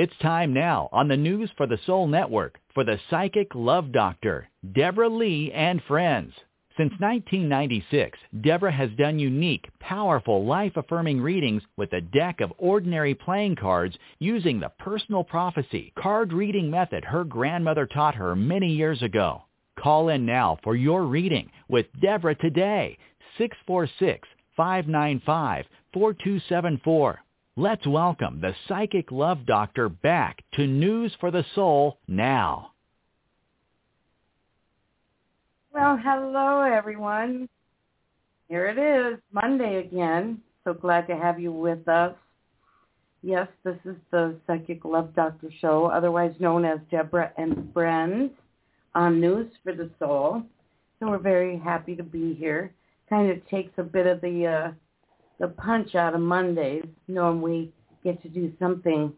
It's time now on the News for the Soul Network for the Psychic Love Doctor, Deborah Lee and Friends. Since 1996, Deborah has done unique, powerful, life-affirming readings with a deck of ordinary playing cards using the personal prophecy card reading method her grandmother taught her many years ago. Call in now for your reading with Deborah today, 646-595-4274. Let's welcome the Psychic Love Doctor back to News for the Soul now. Well, hello everyone. Here it is, Monday again. So glad to have you with us. Yes, this is the Psychic Love Doctor Show, otherwise known as Deborah and Friends on News for the Soul. So we're very happy to be here. Kind of takes a bit of the uh, the punch out of Mondays, knowing we get to do something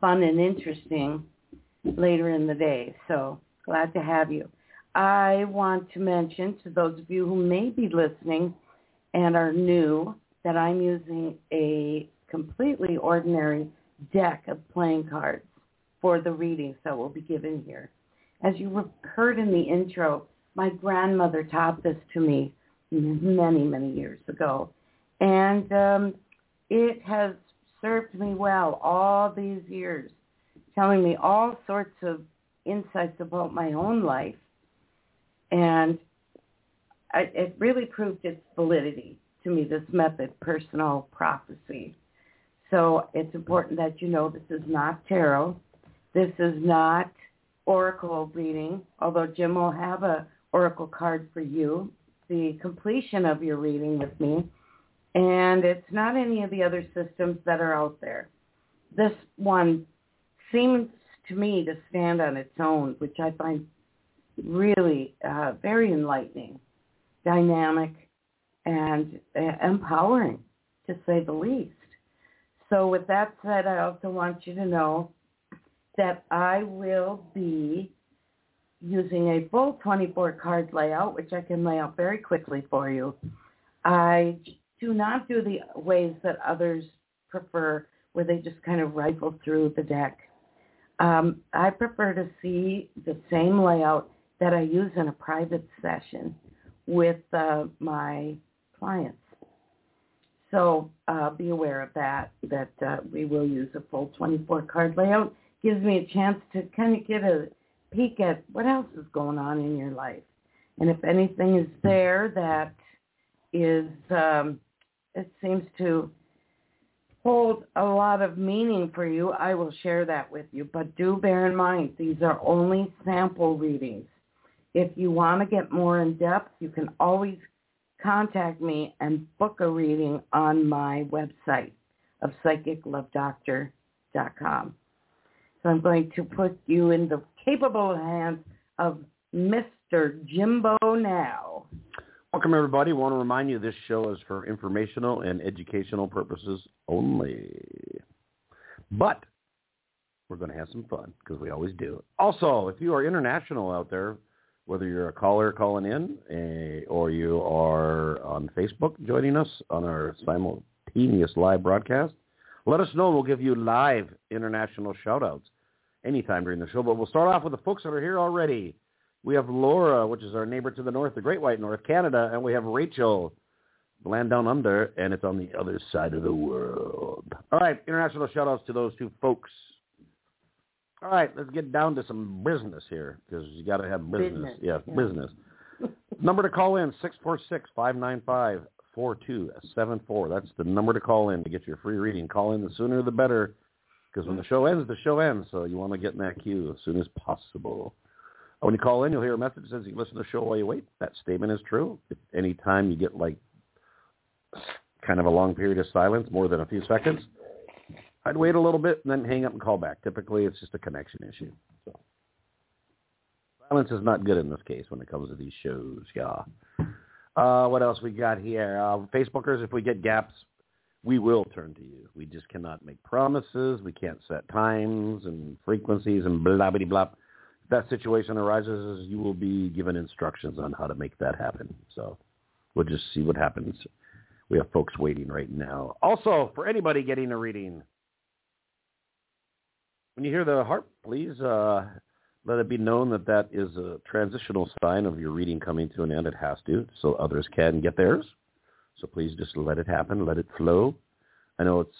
fun and interesting later in the day. So glad to have you. I want to mention to those of you who may be listening and are new that I'm using a completely ordinary deck of playing cards for the readings that will be given here. As you heard in the intro, my grandmother taught this to me many, many years ago. And um, it has served me well all these years, telling me all sorts of insights about my own life. And I, it really proved its validity to me, this method, personal prophecy. So it's important that you know this is not tarot. This is not oracle reading, although Jim will have a oracle card for you, the completion of your reading with me and it's not any of the other systems that are out there. This one seems to me to stand on its own, which I find really uh, very enlightening, dynamic, and uh, empowering, to say the least. So with that said, I also want you to know that I will be using a full 24 card layout, which I can lay out very quickly for you. I do not do the ways that others prefer, where they just kind of rifle through the deck. Um, I prefer to see the same layout that I use in a private session with uh, my clients. So uh, be aware of that, that uh, we will use a full 24 card layout. Gives me a chance to kind of get a peek at what else is going on in your life. And if anything is there that is um, it seems to hold a lot of meaning for you, I will share that with you. But do bear in mind, these are only sample readings. If you want to get more in depth, you can always contact me and book a reading on my website of psychiclovedoctor.com. So I'm going to put you in the capable hands of Mr. Jimbo now. Welcome, everybody. I want to remind you this show is for informational and educational purposes only. But we're going to have some fun because we always do. Also, if you are international out there, whether you're a caller calling in eh, or you are on Facebook joining us on our simultaneous live broadcast, let us know. We'll give you live international shout-outs anytime during the show. But we'll start off with the folks that are here already. We have Laura, which is our neighbor to the north, the Great White North, Canada, and we have Rachel, the land down under, and it's on the other side of the world. All right, international shout-outs to those two folks. All right, let's get down to some business here because you got to have business. business. Yeah, yeah, business. number to call in, 646-595-4274. That's the number to call in to get your free reading. Call in the sooner the better because when the show ends, the show ends. So you want to get in that queue as soon as possible. When you call in, you'll hear a message that says you listen to the show while you wait. That statement is true. If any time you get like kind of a long period of silence, more than a few seconds, I'd wait a little bit and then hang up and call back. Typically, it's just a connection issue. So silence is not good in this case when it comes to these shows. Yeah. Uh, what else we got here? Uh, Facebookers, if we get gaps, we will turn to you. We just cannot make promises. We can't set times and frequencies and blah blah blah that situation arises, you will be given instructions on how to make that happen. So we'll just see what happens. We have folks waiting right now. Also, for anybody getting a reading, when you hear the harp, please uh, let it be known that that is a transitional sign of your reading coming to an end. It has to, so others can get theirs. So please just let it happen, let it flow. I know it's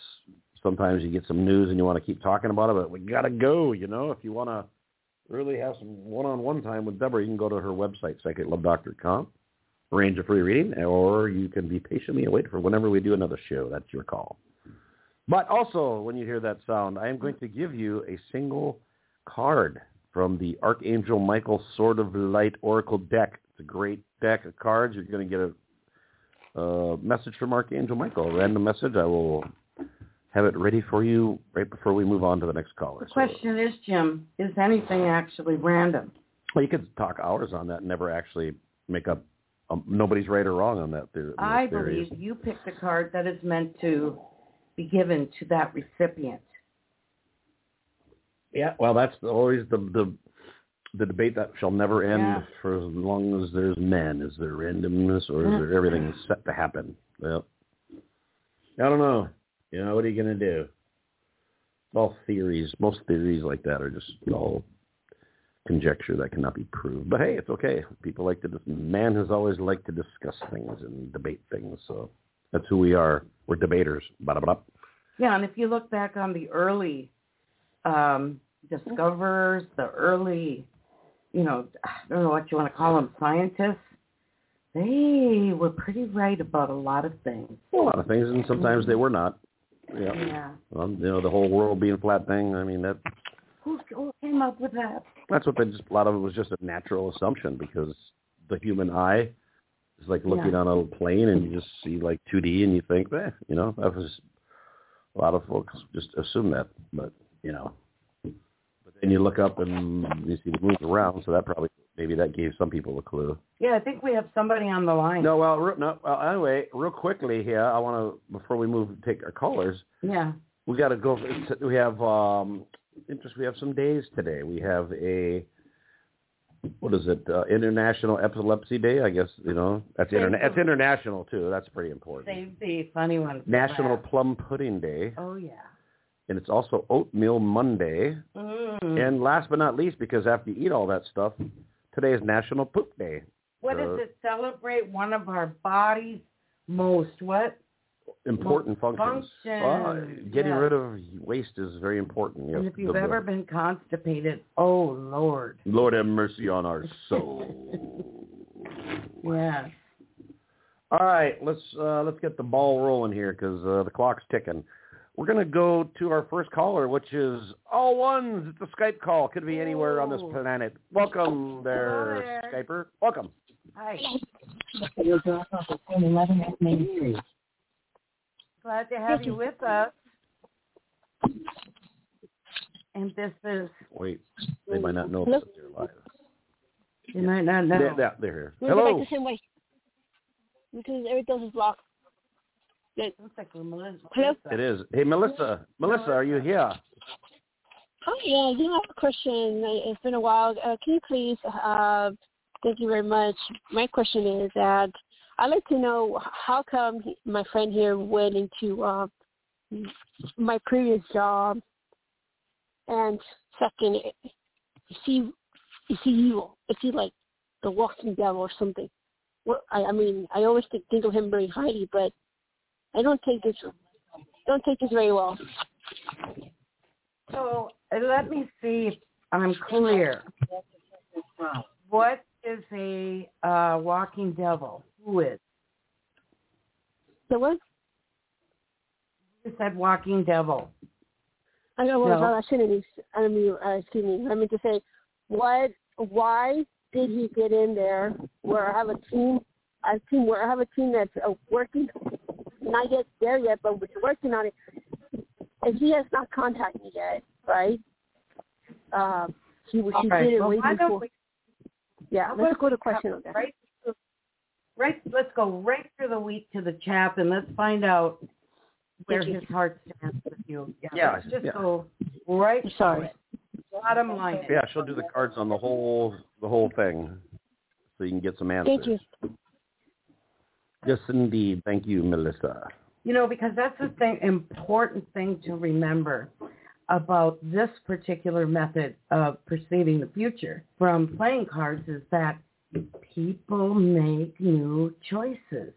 sometimes you get some news and you want to keep talking about it, but we gotta go. You know, if you want to really have some one-on-one time with Deborah, you can go to her website, psychiclovedoctor.com, arrange a free reading, or you can be patiently wait for whenever we do another show. That's your call. But also, when you hear that sound, I am going to give you a single card from the Archangel Michael Sword of Light Oracle deck. It's a great deck of cards. You're going to get a, a message from Archangel Michael, a random message. I will have it ready for you right before we move on to the next caller. The question so, is, Jim, is anything actually random? Well, you could talk hours on that and never actually make up. Um, nobody's right or wrong on that theory. I believe you picked a card that is meant to be given to that recipient. Yeah, well, that's always the the the debate that shall never end yeah. for as long as there's men. Is there randomness or is there everything set to happen? Well, I don't know. You know, what are you going to do? It's all theories. Most theories like that are just all conjecture that cannot be proved. But hey, it's okay. People like to. Man has always liked to discuss things and debate things. So that's who we are. We're debaters. Ba-da-ba-da. Yeah, and if you look back on the early um, discoverers, the early, you know, I don't know what you want to call them, scientists, they were pretty right about a lot of things. A lot of things, and sometimes they were not. Yeah. yeah. Well, you know, the whole world being flat thing. I mean, that. Who, came up with that? That's what they just. A lot of it was just a natural assumption because the human eye is like looking yeah. on a plane and you just see like 2D and you think, eh, you know, that was a lot of folks just assume that, but you know, but then you look up and you see the moon around, so that probably maybe that gave some people a clue. Yeah, I think we have somebody on the line. No, well, no. Well, anyway, real quickly here, I want to before we move take our callers. Yeah. We got to go. We have um interest. We have some days today. We have a what is it? Uh, International Epilepsy Day. I guess you know that's interna- That's international too. That's pretty important. Save the funny one. National that. Plum Pudding Day. Oh yeah. And it's also Oatmeal Monday. Mm. And last but not least, because after you eat all that stuff, today is National Poop Day. What uh, does it celebrate? One of our body's most what? important functions. Function. Uh, getting rid of waste is very important. And if you've ever been constipated, oh Lord. Lord have mercy on our soul. yes. All right, let's uh, let's get the ball rolling here because uh, the clock's ticking. We're going to go to our first caller, which is all ones. It's a Skype call. Could be anywhere on this planet. Welcome there, there. Skyper. Welcome. Hi. Glad to have you with us. And this is. Wait, they might not know that they're live. They might not know. They're, they're, they're here. we Hello. Back the same way. Because everything is blocked. Good. Like Melissa. Hello? It is. Hey, Melissa. Melissa, are you here? Oh, yeah. You have a question. It's been a while. Uh, can you please, uh, thank you very much. My question is that I'd like to know how come he, my friend here went into uh, my previous job, and second, is he is he evil? Is he like the walking devil or something? Well, I, I mean, I always think, think of him very highly, but I don't take this don't take this very well. So let me see if I'm clear. What is a uh, walking devil? Who is? The what? You said walking devil. I know what no. I shouldn't I mean uh, excuse me. I mean to say what why did he get in there where I have a team I have a team where I have a team that's uh, working not yet there yet but we're working on it and he has not contacted me yet, right? Um he, he right. did it well, way before. We, yeah, let's go to question on that. Right right let's go right through the week to the chap and let's find out where his heart stands with you. Yeah, yeah let's just yeah. go right sorry. Bottom line. Yeah, she'll do the cards on the whole the whole thing, so you can get some answers. Thank you. Yes, indeed. Thank you, Melissa. You know, because that's the thing, important thing to remember. about this particular method of perceiving the future from playing cards is that people make new choices.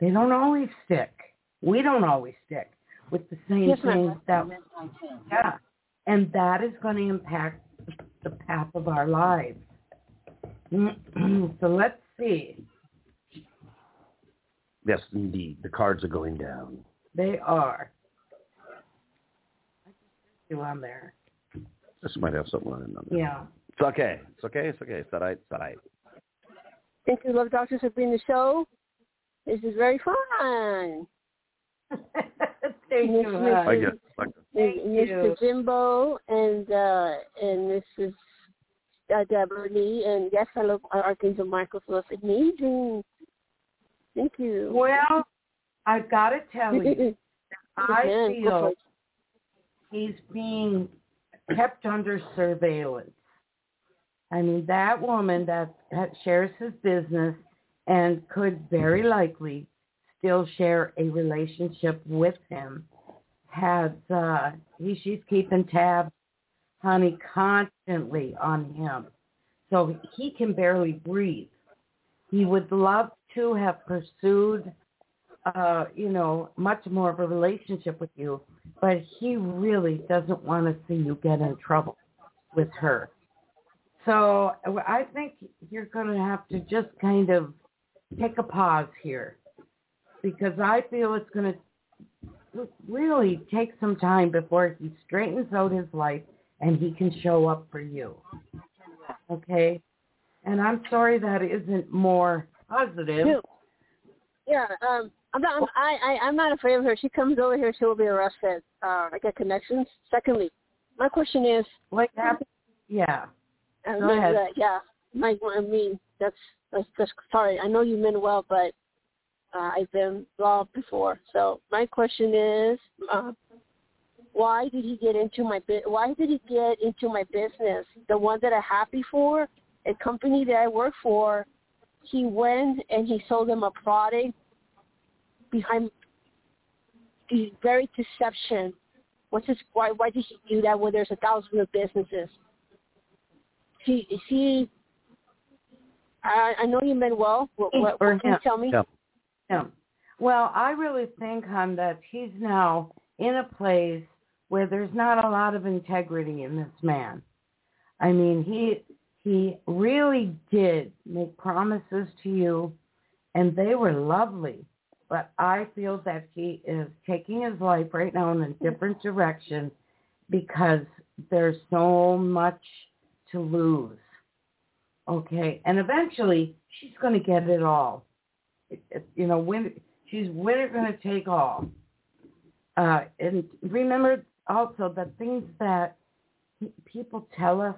They don't always stick. We don't always stick with the same Yes, things that yeah. And that is going to impact the path of our lives. so let's see. Yes, indeed. The cards are going down. They are. You on there? This might have something on it. there. Yeah. It's okay. It's okay. It's okay. It's all right. It's all right. Thank you, Love Doctors, for being the show. This is very fun. Thank Miss- you. Miss- I guess. I guess. Thank Mr. you. Jimbo and uh and Mrs. Uh, Deborah Lee and yes, I love Archangel Michael. So it's amazing. Thank you. Well, I've got to tell you, I Man, go for feel he's being kept under surveillance. I mean, that woman that, that shares his business and could very likely still share a relationship with him has uh he she's keeping tabs honey constantly on him. So he can barely breathe. He would love to have pursued uh you know much more of a relationship with you but he really doesn't want to see you get in trouble with her so i think you're going to have to just kind of take a pause here because i feel it's going to really take some time before he straightens out his life and he can show up for you. Okay? And I'm sorry that isn't more positive. Yeah. Yeah, um, I'm not. I'm, I, I, I'm not afraid of her. She comes over here, she will be arrested. Uh, I get connections. Secondly, my question is, what happened? Yeah. uh, Go ahead. uh, yeah, my, I mean, that's, that's, that's sorry. I know you meant well, but uh, I've been robbed before. So my question is, uh, why did he get into my bu- Why did he get into my business? The one that I'm happy for, a company that I work for. He went and he sold them a product behind the very deception. What's his? Why? Why did he do that when there's a thousand of businesses? He he. I I know you meant well. What, what, Or what can you tell me? Yeah. him. Well, I really think, hon, that he's now in a place where there's not a lot of integrity in this man. I mean, he he really did make promises to you, and they were lovely. But I feel that he is taking his life right now in a different direction because there's so much to lose. Okay, and eventually she's going to get it all. It, it, you know, when she's winner going to take all. Uh, and remember also that things that people tell us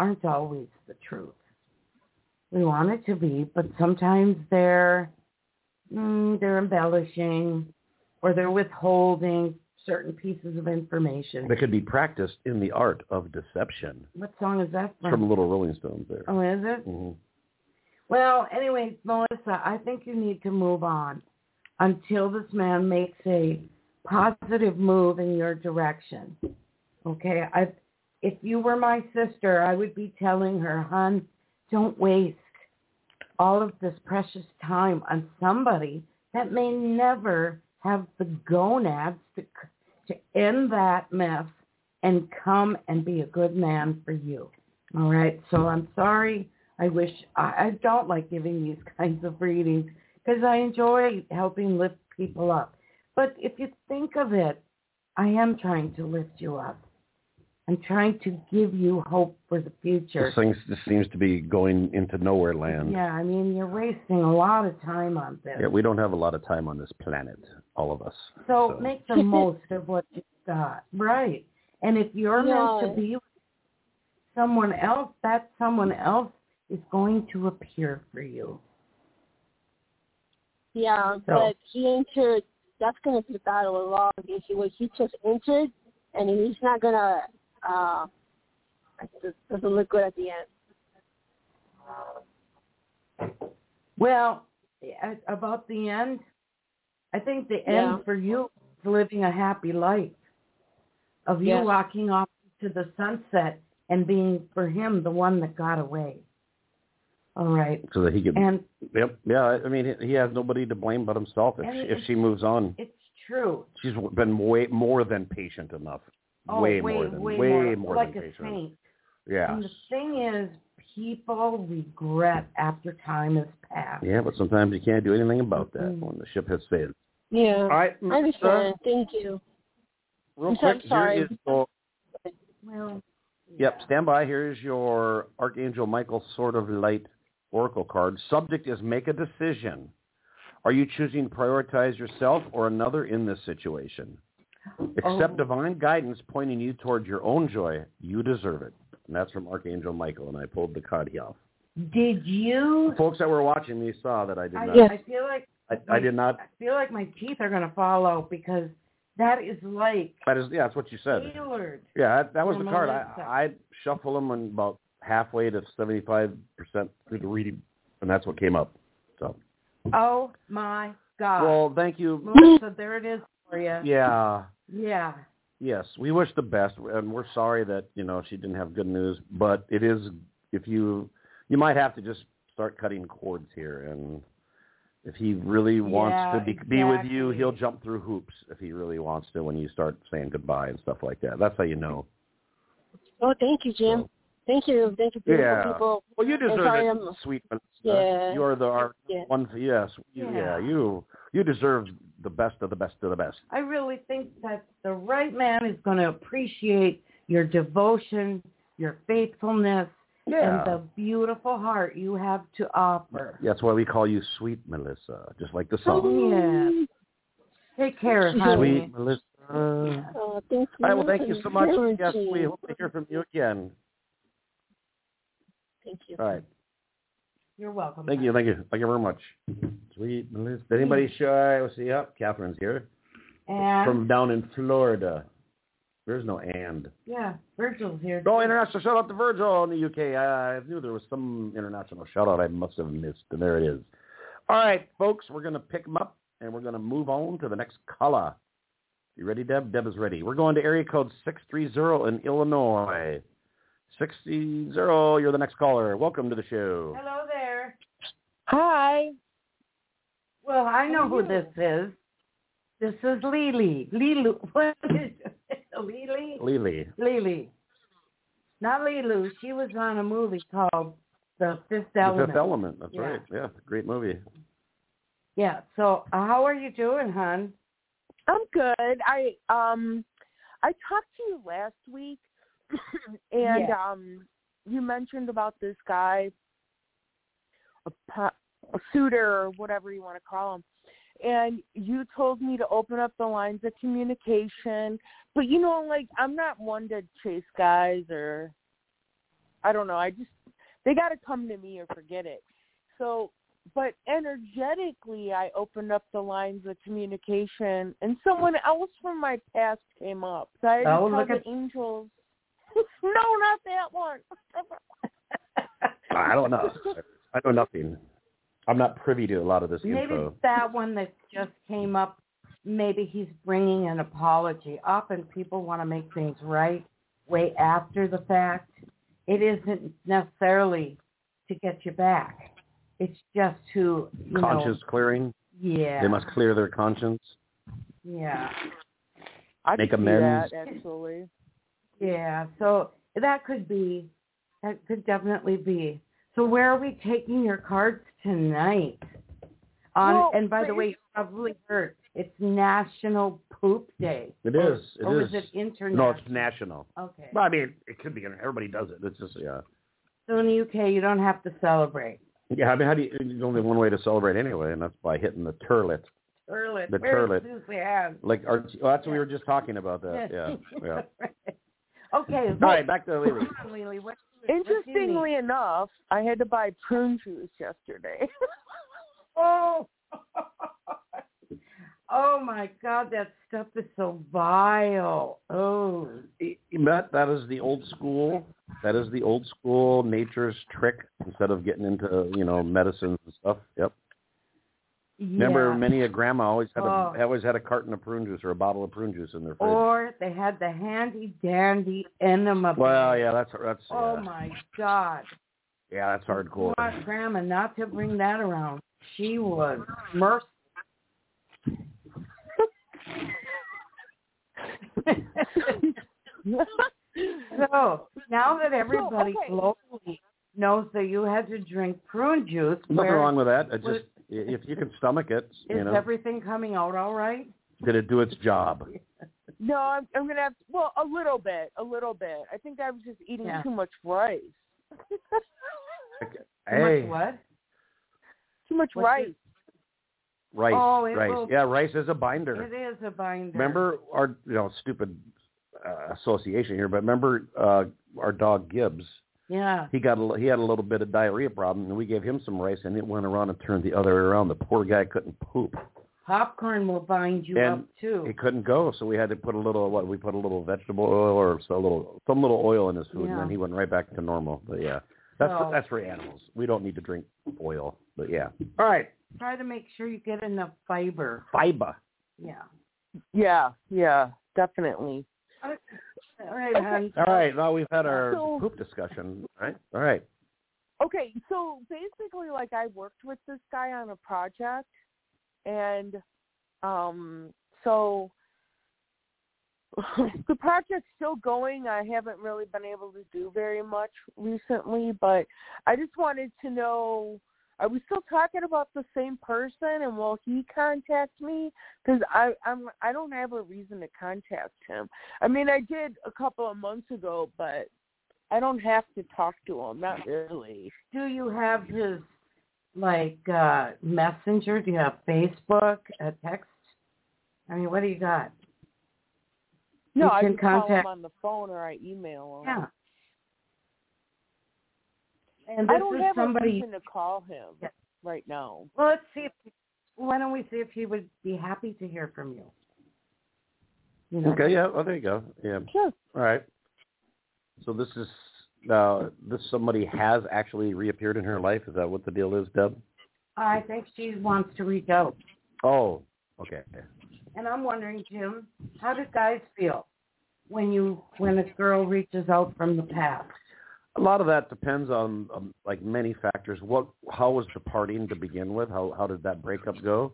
aren't always the truth. We want it to be, but sometimes they're mm, they're embellishing or they're withholding certain pieces of information. That could be practiced in the art of deception. What song is that from? From Little Rolling Stones there. Oh, is it? hmm Well, anyway, Melissa, I think you need to move on until this man makes a positive move in your direction. Okay, I if you were my sister, I would be telling her, "Hun, don't waste all of this precious time on somebody that may never have the gonads to to end that mess and come and be a good man for you." All right. So I'm sorry. I wish I, I don't like giving these kinds of readings because I enjoy helping lift people up. But if you think of it, I am trying to lift you up. I'm trying to give you hope for the future. This thing just seems to be going into nowhere land. Yeah, I mean, you're wasting a lot of time on this. Yeah, we don't have a lot of time on this planet, all of us. so, make the most of what you've got. Right. And if you're meant to be with someone else, that someone else is going to appear for you. Yeah, So- but he entered. That's going to be the battle of law. He was he just entered, and he's not gonna. Uh, it doesn't look good at the end. Well, about the end, I think the Yeah. end for you is living a happy life. of you Yes. walking off to the sunset and being for him the one that got away. All right. So that he could. And Yep. Yeah. I mean, he- he has nobody to blame but himself if she, if she moves on. it's true. She's been way more than patient enough. Oh, way, way, more than way, way more, more like than a patient. saint. Yeah. And the thing is, people regret after time has passed. Yeah, but sometimes you can't do anything about that Mhm. when the ship has sailed. Yeah. All right, I understand. Thank you. Real I'm so quick, sorry. here is your, Well, yep, yeah. stand by. Here's your Archangel Michael Sword of Light Oracle card. Subject is make a decision. Are you choosing to prioritize yourself or another in this situation? Accept Oh. divine guidance pointing you towards your own joy. You deserve it. And that's from Archangel Michael, and I pulled the card off. Did you? Folks that were watching me saw that I did I, not. I feel like I, I did not. I feel like my teeth are going to fall out because that is like That is, yeah, that's what you said. tailored. Yeah, that, that was the card. I I shuffle them and about halfway to seventy five percent through the reading, and that's what came up. So, Oh my God. well, thank you. Melissa, there it is for you. Yeah, Yeah. yes, we wish the best, and we're sorry that you know she didn't have good news. But it is if you you might have to just start cutting cords here, and if he really wants Yeah, to be, be with you, he'll jump through hoops if he really wants to. When you start saying goodbye and stuff like that, that's how you know. Oh, thank you, Jim. So- Thank you. Thank you, beautiful Yeah. people. Well, you deserve sorry, it, I'm- sweet Yeah. You're the our Yeah. one. Yes, you, yeah. Yeah. You you deserve the best of the best of the best. I really think that the right man is going to appreciate your devotion, your faithfulness, and the beautiful heart you have to offer. That's why we call you Sweet Melissa, just like the song. Oh, yeah. Take care, honey. Sweet Melissa. All Oh, thank you. right. Well, thank you so much. Thank Yes, we hope to hear from you again. Thank you. All right. You're welcome. Thank you. Thank you. Thank you very much. Sweet Melissa. Anybody shy? Let's see. Yep. Catherine's here And from down in Florida. There's no and. yeah, Virgil's here. Oh, international shout out to Virgil in the UK. I knew there was some international shout out I must have missed, and there it is. All right, folks, we're going to pick them up, and we're going to move on to the next caller. You ready, Deb? Deb is ready. We're going to area code 630 in Illinois. 630, you're the next caller. Welcome to the show. Hello there. Hi. Well, I know who this is. This is Lily. Lily. What is it? Lily? Lily. Lily. Not Leeloo. She was on a movie called The Fifth Element. The Element. Fifth Element. That's Yeah. right. Yeah, great movie. Yeah. So uh, how are you doing, hon? I'm good. I um I talked to you last week and Yes. um you mentioned about this guy a, suitor or whatever you want to call him and you told me to open up the lines of communication but you know like I'm not one to chase guys or I don't know I just they got to come to me or forget it so but energetically I opened up the lines of communication and someone else from my past came up. So I had to Oh, look the at- angels No, not that one. I don't know. I know nothing. I'm not privy to a lot of this Maybe info. that one that just came up, maybe he's bringing an apology. Often people want to make things right way after the fact. It isn't necessarily to get you back. It's just to, you Conscience know, clearing. yeah, They must clear their conscience. yeah, I Make could see amends. that actually. yeah. So that could be, that could definitely be. So where are we taking your cards tonight? On Well, and by the way, you probably heard it's National Poop Day. It Or- is. It or is. is it international? No, it's national. Okay. Well, I mean, it could be. Everybody does it. It's just yeah. So in the UK, you don't have to celebrate. Yeah, I mean, how do you? There's only one way to celebrate anyway, and that's by hitting the turlet. Turlet. The Where's turlet. Suzanne? Like, our, well, oh, that's what we were just talking about. That. Yeah. Yeah. Okay. All right, back to Lily. Lily. What, what do you need? Interestingly enough, I had to buy prune juice yesterday. Oh. oh my God, that stuff is so vile. Oh. That that is the old school. That is the old school nature's trick. Instead of getting into you know medicines and stuff. Yep. Remember, Yeah. many a grandma always had Oh. a always had a carton of prune juice or a bottle of prune juice in their fridge. Or they had the handy dandy enema. well, bag. yeah, that's that's Oh yeah. my God. yeah, that's You hardcore. want grandma not to bring that around. She was merciful. so now that everybody okay. locally knows that you had to drink prune juice, Nothing where, wrong with that. It was- just if you can stomach it, is you know, everything coming out all right? did it do its job? no, I'm, I'm gonna have well a little bit, a little bit. I think I was just eating Yeah. too much rice. Too Hey, much what? too much What's rice. it- rice, Oh, rice. will- Yeah, rice is a binder. It is a binder. Remember our you know stupid uh, association here, but remember uh, our dog Gibbs. Yeah. He got a, he had a little bit of diarrhea problem, and we gave him some rice, and it went around and turned the other way around. The poor guy couldn't poop. Popcorn will bind you And up too. He couldn't go, so we had to put a little what we put a little vegetable oil or so a little some little oil in his food, and then he went right back to normal. But yeah, that's for, So- that's for animals. We don't need to drink oil. But yeah, all right, Try to make sure you get enough fiber. fiber. Yeah. Yeah, yeah, definitely. All right, hon. All right, now we've had our So- poop discussion. Right, all right. Okay, so basically, like I worked with this guy on a project, and um, so the project's still going. I haven't really been able to do very much recently, but I just wanted to know: Are we still talking about the same person, and will he contact me? Because I I'm I don't have a reason to contact him. I mean, I did a couple of months ago, but I don't have to talk to him. Not really. Do you have his like uh messenger? Do you have Facebook, a text? I mean, what do you got? No, You I can call contact- him on the phone or I email him. Yeah. And I don't is have a somebody. reason to call him Yeah. right now. Well, let's see if. Why don't we see if he would be happy to hear from you? You know. Okay, yeah. Oh, there you go. Yeah. Sure. All right. So this is uh, this somebody has actually reappeared in her life. Is that what the deal is, Deb? I think she wants to reach out, Oh, okay. and I'm wondering, Jim, how do guys feel when you when a girl reaches out from the past? A lot of that depends on um, like many factors. What, how was the parting to begin with? How how did that breakup go?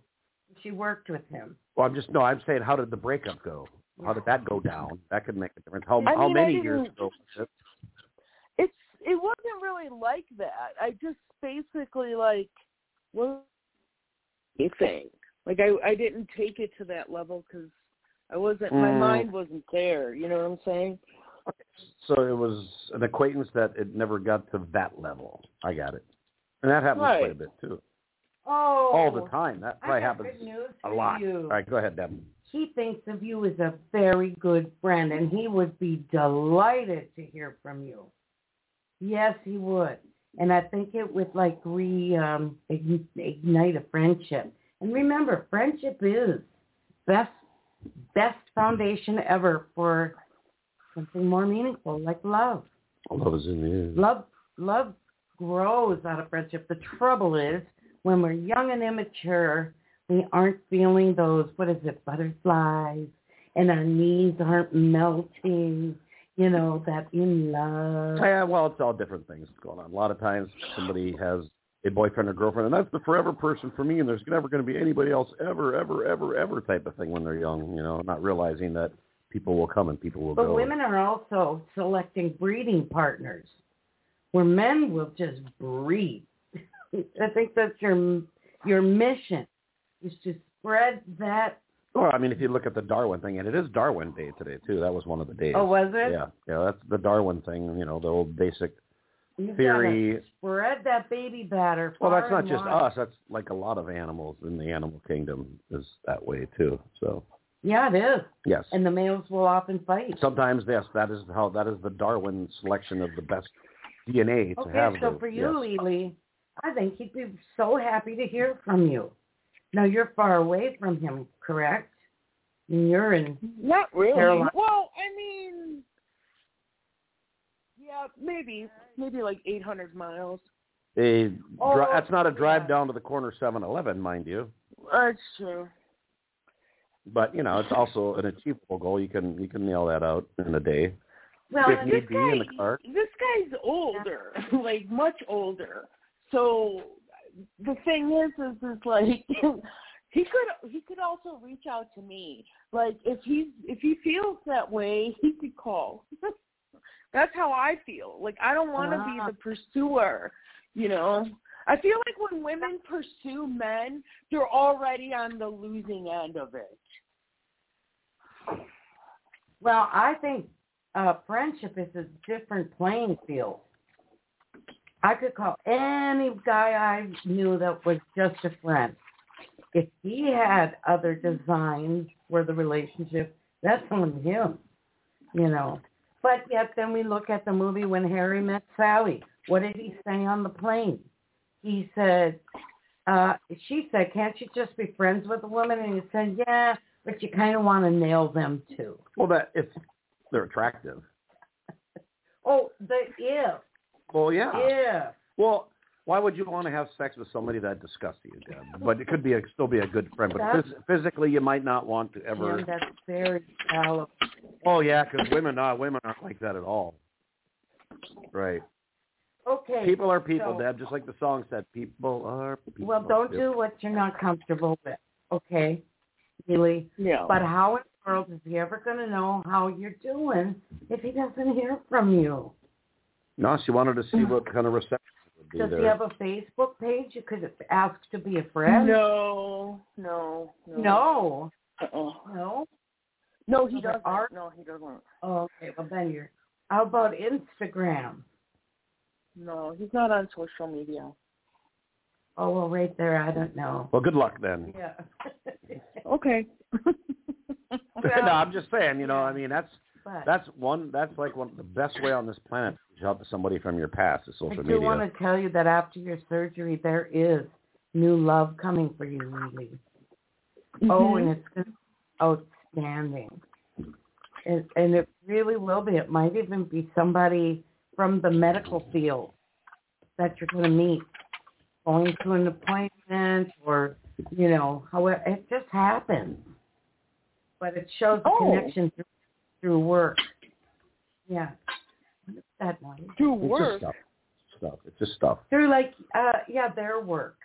She worked with him. Well, I'm just no. I'm saying how did the breakup go? How did that go down? That could make a difference. How I how mean, many years ago was it? It's it wasn't really like that. I just basically like well anything. Like I I didn't take it to that level because I wasn't my Mm. mind wasn't there. You know what I'm saying? So it was an acquaintance that it never got to that level. I got it, and that happens quite a bit too. Oh, All the time. That probably happens a lot. you. All right, go ahead, Deb. He thinks of you as a very good friend, and he would be delighted to hear from you. Yes, he would, and I think it would like re um, ignite a friendship. And remember, friendship is best best foundation ever for something more meaningful, like love. Love is in the air. Love love grows out of friendship. The trouble is when we're young and immature, we aren't feeling those what is it, butterflies and our knees aren't melting, you know, that in love. Yeah, well, it's all different things going on. A lot of times somebody has a boyfriend or girlfriend, and that's the forever person for me, and there's never going to be anybody else ever, ever, ever, ever type of thing when they're young, you know, not realizing that people will come and people will But go. But women are also selecting breeding partners where men will just breed. I think that's your your mission is to spread that Well, I mean, if you look at the Darwin thing, and it is Darwin Day today too. That was one of the days. Oh, was it? Yeah, yeah, that's the Darwin thing. You know, the old basic You theory. Spread that baby batter. Well, that's not just wide. us. That's like a lot of animals in the animal kingdom is that way too. So Yeah, it is. yes, And the males will often fight. sometimes yes, that is how that is the Darwin selection of the best DNA to Okay, have. so the, for you, yes. Lily, I think he'd be so happy to hear from you. Now you're far away from him, correct? And You're in. Not really. Carolina. Well, I mean, yeah, maybe, maybe like 800 miles. A dri- Oh, that's not a drive yeah. down to the corner Seven Eleven, mind you. That's true. But you know, it's also an achievable goal. You can you can nail that out in a day. Well, if this guy, in the car. this guy's older, like much older. So the thing is, is, is like he could he could also reach out to me. Like if he's if he feels that way, he could call. That's how I feel. Like I don't want to be ah. the pursuer. You know, I feel like when women pursue men, they're already on the losing end of it. Well, I think uh, friendship is a different playing field. I could call any guy I knew that was just a friend. If he had other designs for the relationship, that's on him, you know. But yet then we look at the movie when Harry met Sally. What did he say on the plane? He said, uh, she said, can't you just be friends with a woman? And he said, yeah, but you kind of want to nail them too. Well, that if they're attractive. Oh, the if, Well, yeah. Yeah. Well, why would you want to have sex with somebody that disgusts you, Deb? But it could be a, still be a good friend. But phys- physically, you might not want to ever. Jim, that's very shallow. Oh yeah, because women, uh, women aren't like that at all. Right. Okay. People are people, so- Deb. Just like the song said, people are people. Well, don't do what you're not comfortable with, okay? Really. Yeah. But how in the world is he ever going to know how you're doing if he doesn't hear from you? No, she wanted to see what kind of reception would be Does there. he have a Facebook page you could ask to be a friend? No, no, no. No. Uh-uh. No? No, he So doesn't. are- No, he doesn't. Oh, okay. Well, then you're. How about Instagram? No, he's not on social media. Oh, well, right there, I don't know. Well, good luck then. Yeah. Okay. no, I'm just saying. You know, I mean, that's but that's one. That's like one the best way on this planet to help somebody from your past is social media. I do media. want to tell you that after your surgery, there is new love coming for you, Lily. Mm-hmm. Oh, and it's gonna be outstanding. And, and it really will be. It might even be somebody from the medical field that you're going to meet, going to an appointment or, you know, however, it just happens. But it shows the Oh. connection through, through work. Yeah. What is that noise? through It's just work. stuff. Stuff. It's just stuff. Through like, uh, yeah, their work.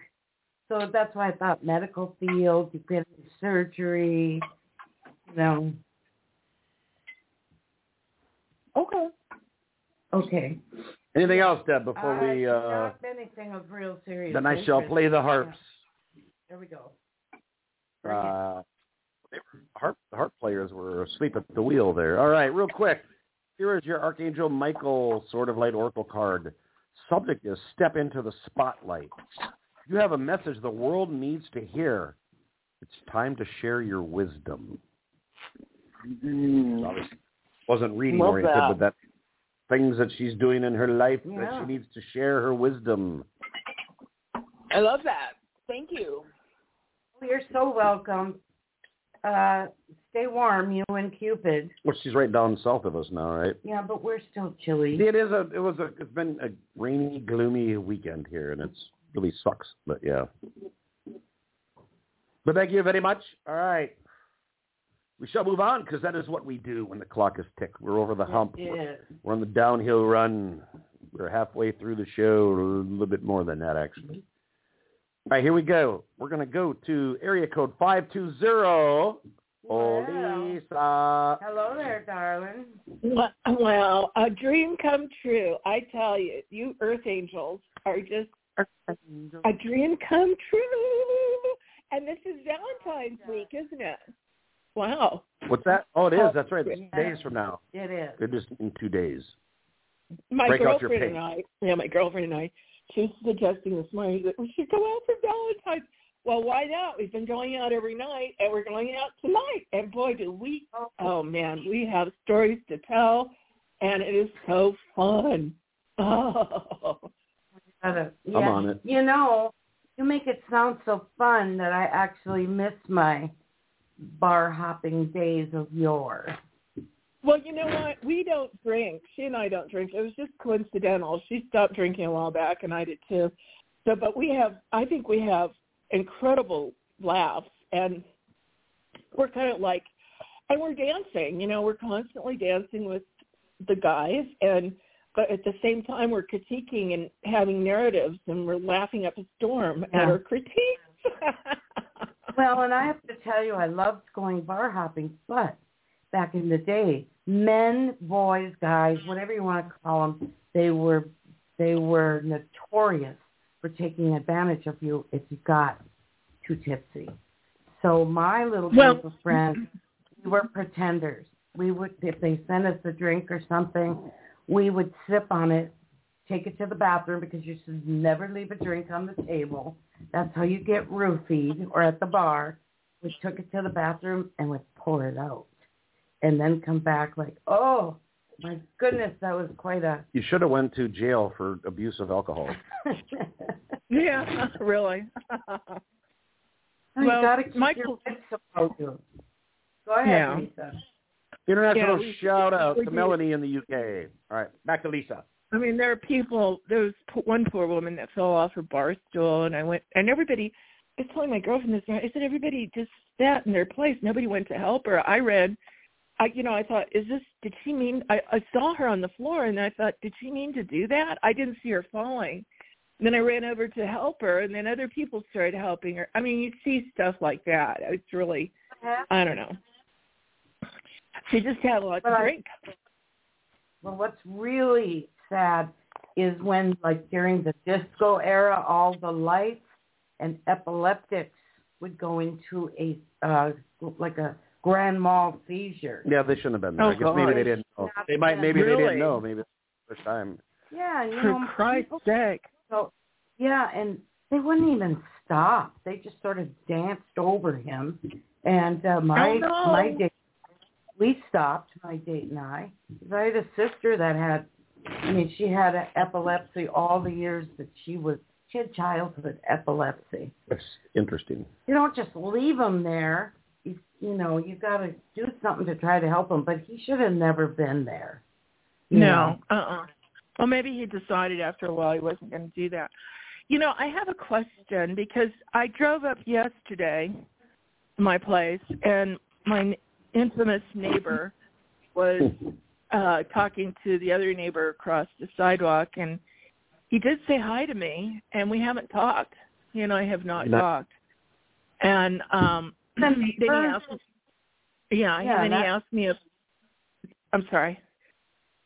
So that's why I thought medical field, you get surgery, you know. Okay. Okay. Anything else, Deb? Before Uh, we, uh, not anything of real serious. then I shall play the harps. There we go. Bring. Uh, they were, harp harp players were asleep at the wheel there. All right, real quick. Here is your Archangel Michael Sword of Light Oracle card. Subject is step into the spotlight. You have a message the world needs to hear. It's time to share your wisdom. Mm. Obviously, wasn't reading Love oriented, that. but that things that she's doing in her life that she needs to share her wisdom. I love that. Thank you. You're so welcome. Uh, stay warm, you and Cupid. Well, she's right down south of us now, right? Yeah, but we're still chilly. See, it is a. It was a. It's been a rainy, gloomy weekend here, and it's really sucks. But yeah. But thank you very much. All right. We shall move on because that is what we do when the clock is ticked. We're over the hump. We're, we're on the downhill run. We're halfway through the show, a little bit more than that, actually. All right, here we go. We're going to go to area code 520. Wow. Lisa. Hello there, darling. Well, a dream come true. I tell you, you Earth Angels are just a dream come true. And this is Valentine's week, isn't it? Wow. What's that? Oh, it is. That's right. It's Yeah. days from now. It is. It is in two days. My Break out your girlfriend and I, yeah, my girlfriend and I, she was suggesting this morning that we should go out for Valentine's. Well, why not? We've been going out every night, and we're going out tonight. And boy, do we! Oh man, we have stories to tell, and it is so fun. Oh, Gotta- I'm on it. You know, you make it sound so fun that I actually miss my bar hopping days of yore. Well, you know what? We don't drink. She and I don't drink. It was just coincidental. She stopped drinking a while back, and I did too. So, but we have. I think we have incredible laughs, and we're kind of like, and we're dancing. You know, we're constantly dancing with the guys, and but at the same time we're critiquing and having narratives, and we're laughing up a storm Yeah. at our critiques. Well, and I have to tell you, I loved going bar hopping, but back in the day, men, boys, guys, whatever you want to call them, they were they were notorious for taking advantage of you if you got too tipsy. So my little group of friends, we were pretenders. We would, if they sent us a drink or something, we would sip on it, take it to the bathroom because you should never leave a drink on the table. That's how you get roofied or at the bar. We took it to the bathroom and would pour it out. And then come back like, oh, my goodness, that was quite a... You should have went to jail for abuse of alcohol. yeah, really. you Well, got to keep Michael- your wits about you. Go ahead, Yeah. Lisa. International Yeah, we- shout out to do. Melanie in the UK. All right, back to Lisa. I mean, there are people. There was one poor woman that fell off her bar stool, and I went, and everybody. I was telling my girlfriend this. I said everybody just sat in their place. Nobody went to help her. I read. I, you know, I thought, is this? Did she mean? I, I saw her on the floor, and I thought, did she mean to do that? I didn't see her falling. And then I ran over to help her, and then other people started helping her. I mean, you see stuff like that. It's really, I don't know. She just had a lot But to drink. Well, what's really sad is when, like during the disco era, all the lights and epileptics would go into a uh, like a grand mal seizure. Yeah, they shouldn't have been there. Oh, I guess maybe they didn't know. They might maybe they didn't know. Maybe it's the first time. Yeah, you For know, Christ's people- sake. So, yeah, and they wouldn't even stop. They just sort of danced over him. And uh, my Oh, my date, we stopped. My date and I. Because I had a sister that had. I mean, she had epilepsy all the years that she was. She had childhood epilepsy. That's interesting. You don't just leave them there. You, you know, you got to do something to try to help him. But he should have never been there. you know. No, uh-uh. Well, maybe he decided after a while he wasn't going to do that. You know, I have a question because I drove up yesterday to my place, and my infamous neighbor was uh talking to the other neighbor across the sidewalk, and he did say hi to me, and we haven't talked. He and I have not Not- talked. And um The then he asked yeah, and Yeah, then he asked me if I'm sorry.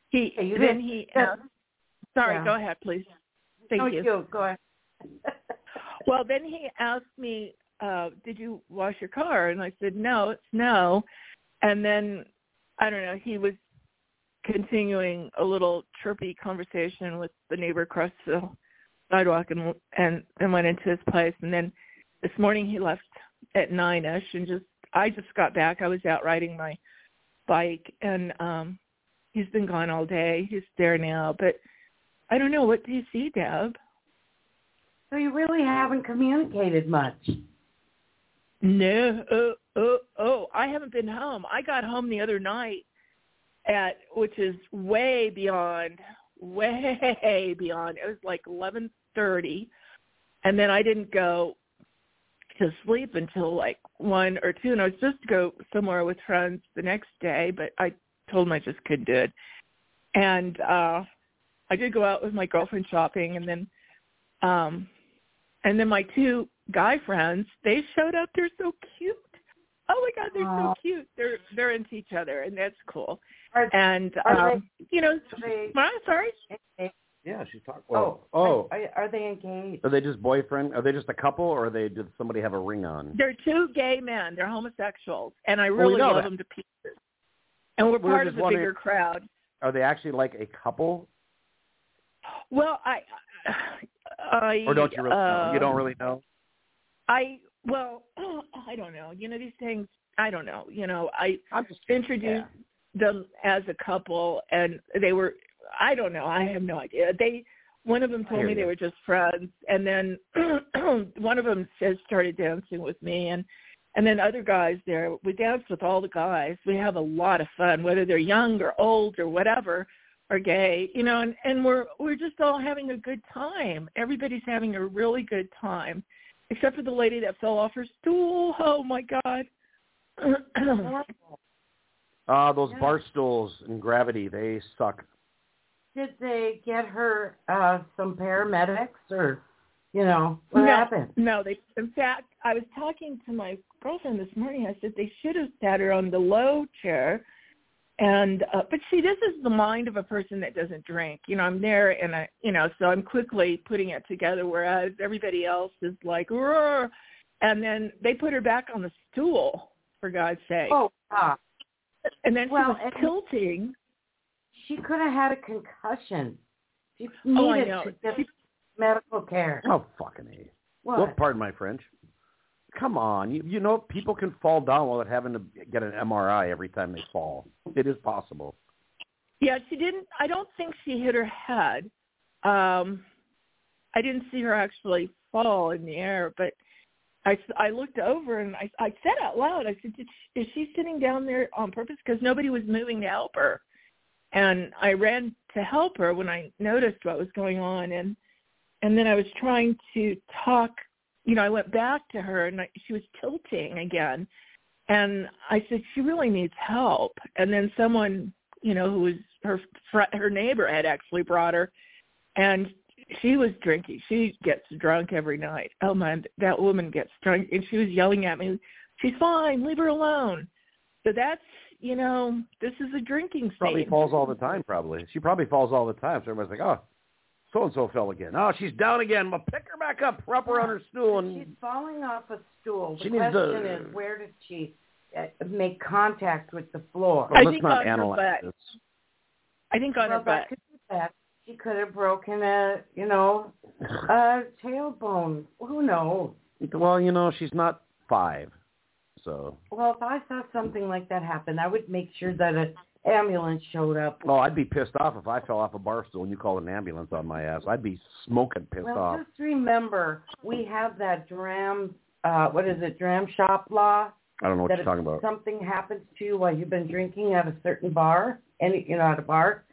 He then did- he asked Sorry, Yeah. go ahead, please. Thank no, you. you. Go ahead. Well, then he asked me, uh, "Did you wash your car?" And I said, "No, it's no." And then I don't know. He was continuing a little chirpy conversation with the neighbor across the sidewalk, and and and went into his place. And then this morning he left at nine ish, and just I just got back. I was out riding my bike, and um he's been gone all day. He's there now, but I don't know. What do you see, Deb? So you really haven't communicated much. No, oh, oh, oh, I haven't been home. I got home the other night at, which is way beyond, way beyond. It was like eleven thirty, and then I didn't go to sleep until like one or two, and I was supposed to go somewhere with friends the next day, but I told them I just couldn't do it. And uh I did go out with my girlfriend shopping, and then, um, and then my two guy friends, they showed up. They're so cute. Oh my God, they're Aw. so cute. They're they're into each other, and that's cool. Are, And Are um, you know, they? well, sorry. Yeah, she's talking. Oh, Oh, oh. Are, are they engaged? Are they just boyfriend? Are they just a couple, or are they did somebody have a ring on? They're two gay men. They're homosexuals, and I Well, we really know love that. them to pieces. And we're We were part of the bigger crowd. Are they actually like a couple, Well, I, I, or don't you really know? You uh, don't really know. I well, I don't know. You know these things. I don't know. You know, I I'm just introduced them as a couple, and they were. I don't know. I have no idea. They. One of them told hear me they you. were just friends, and then one of them says started dancing with me, and and then other guys there. We dance with all the guys. We have a lot of fun, whether they're young or old or whatever, or gay, you know. And and we're we're just all having a good time. Everybody's having a really good time, except for the lady that fell off her stool. Oh my god. Ah, those Yeah. bar stools and gravity, they suck. Did they get her uh some paramedics or you know, what no, happened? No, they. In fact, I was talking to my girlfriend this morning. I said they should have sat her on the low chair, and uh, but see, this is the mind of a person that doesn't drink. You know, I'm there, and I, you know, so I'm quickly putting it together. Whereas everybody else is like, Roar! and then they put her back on the stool. For God's sake! Oh, ah. and then well, she was tilting. She could have had a concussion. She Oh, needed know. to get She- medical care. Oh, fucking A. What? Well, pardon my French. Come on. You, you know, people can fall down without having to get an MRI every time they fall. It is possible. Yeah, she didn't. I don't think she hit her head. Um, I didn't see her actually fall in the air, but I, I looked over and I, I said out loud, I said, Did she, "Is she sitting down there on purpose?" Because nobody was moving to help her, and I ran to help her when I noticed what was going on, and and then I was trying to talk. You know, I went back to her and I, she was tilting again, and I said she really needs help. And then someone, you know, who was her her neighbor had actually brought her, and she was drinking. She gets drunk every night. Oh man, that woman gets drunk, and she was yelling at me. She's fine. Leave her alone. So that's you know, this is a drinking Probably falls all the time, probably. She probably falls all the time. So everybody's like, oh, so-and-so fell again. Oh, she's down again. Well, pick her back up, prop her on her stool, and She's falling off a stool. The She needs question to- is, where did she uh, make contact with the floor? I Well, let's think not on her analyze butt. this. I think on well, her that butt. could be that. She could have broken a, you know, a tailbone. Who knows? Well, you know, she's not five, so. Well, if I saw something like that happen, I would make sure that an ambulance showed up. Oh, I'd be pissed off if I fell off a bar stool and you called an ambulance on my ass. I'd be smoking pissed well, off. just remember, we have that dram, uh, what is it, dram shop law? I don't know what that you're talking about. something happens to you while you've been drinking at a certain bar, any you know at a bar,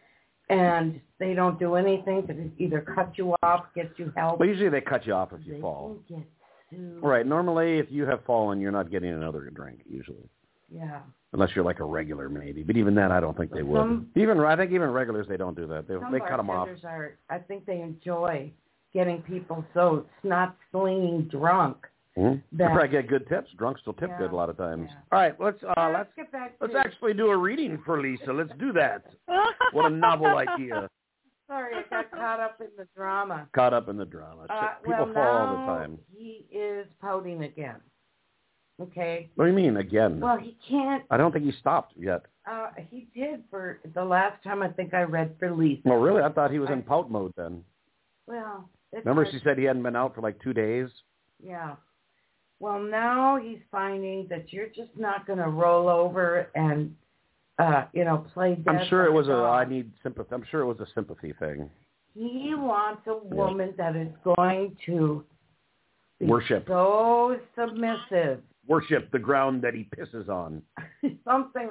and they don't do anything to either cut you off, get you help, But usually they cut you off if you they fall. can get sued. Right. Normally, if you have fallen, you're not getting another drink usually, Yeah. unless you're like a regular maybe. But even then, I don't think they would. Some- even I think even regulars they don't do that. They Some they cut them off. are. I think they enjoy getting people so snot slinging drunk. Mm-hmm. They That- probably get good tips. Drunks still tip Yeah, good a lot of times. yeah. All right, let's uh, let's get back. let's actually do a reading for Lisa. Let's do that. What a novel idea. Sorry, I got caught up in the drama. Caught up in the drama. Uh, People well, fall all the time. He is pouting again. Okay. What do you mean again? Well, he can't. I don't think he stopped yet. Uh, he did for the last time I think I read for Lisa. Well, really, I thought he was in pout mode then. Well, it's Remember, hard- she said he hadn't been out for like two days. Yeah. Well, now he's finding that you're just not going to roll over and, uh, you know, play dead. I'm sure it was a I need sympathy. I'm sure it was a sympathy thing. He wants a woman that is going to Worship. so submissive, Worship the ground that he pisses on. something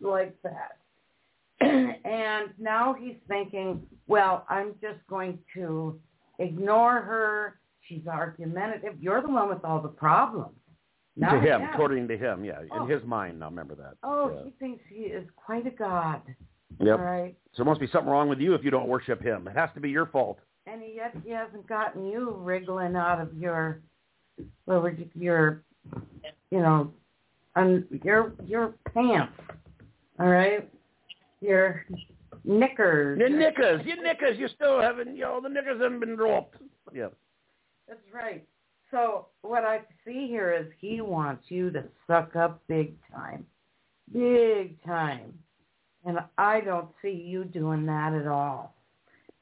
like that. and now he's thinking, well, I'm just going to ignore her. She's argumentative. You're the one with all the problems. Not to him, according to him, yeah, Oh. in his mind. Now remember that. Oh, yeah. he thinks he is quite a god. Yep. All right. So there must be something wrong with you if you don't worship him. It has to be your fault. And yet he hasn't gotten you wriggling out of your, well, your, you know, un, your your pants. All right. Your knickers. Your knickers, your knickers, you still haven't, you know, the knickers haven't been dropped. Yeah. That's right. So what I see here is he wants you to suck up big time, big time, and I don't see you doing that at all.